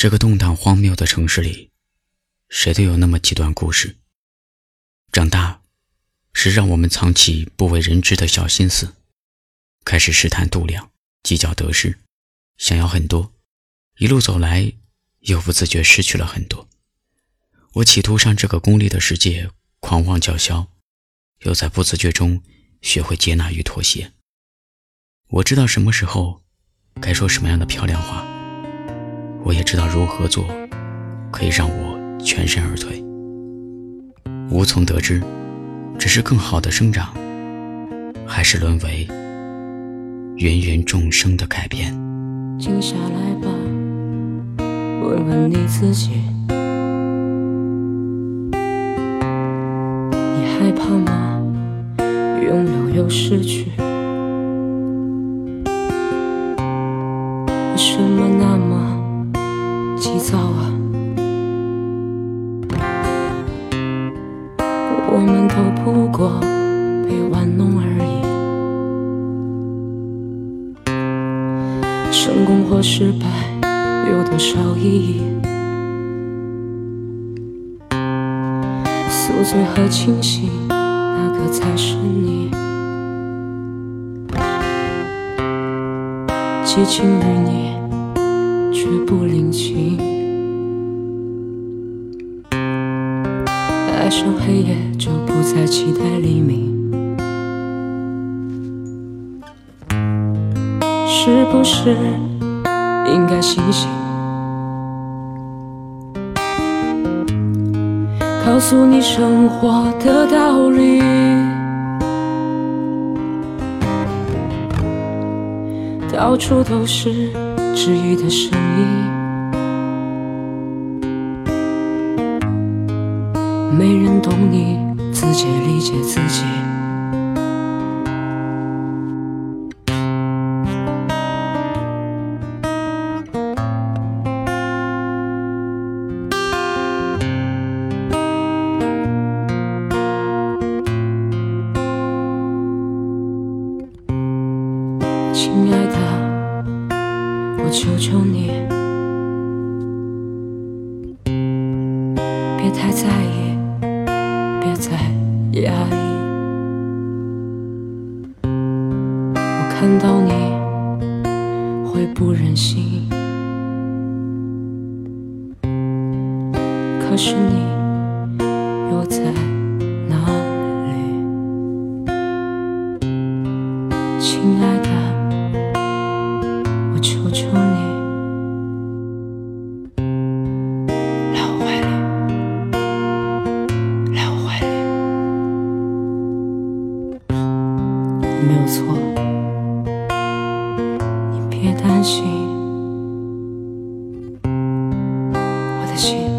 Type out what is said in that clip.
这个动荡荒谬的城市里，谁都有那么几段故事。长大，是让我们藏起不为人知的小心思，开始试探度量，计较得失，想要很多。一路走来，又不自觉失去了很多。我企图上这个功利的世界狂妄叫嚣，又在不自觉中学会接纳与妥协。我知道什么时候该说什么样的漂亮话。我也知道如何做，可以让我全身而退。无从得知，只是更好的生长，还是沦为芸芸众生的改变。静下来吧，问问你自己，你害怕吗？拥有又失去，为什么那么？急躁啊！我们都不过被玩弄而已，成功或失败有多少意义？宿醉和清醒，哪个才是你？激情与你。却不领情，爱上黑夜就不再期待黎明，是不是应该醒醒？告诉你生活的道理，到处都是。质疑的声音，没人懂你，自己理解自己。亲爱的。求求你，别太在意，别再压抑。我看到你会不忍心，可是你又在哪里，亲爱的？没有错。你别担心，我的心。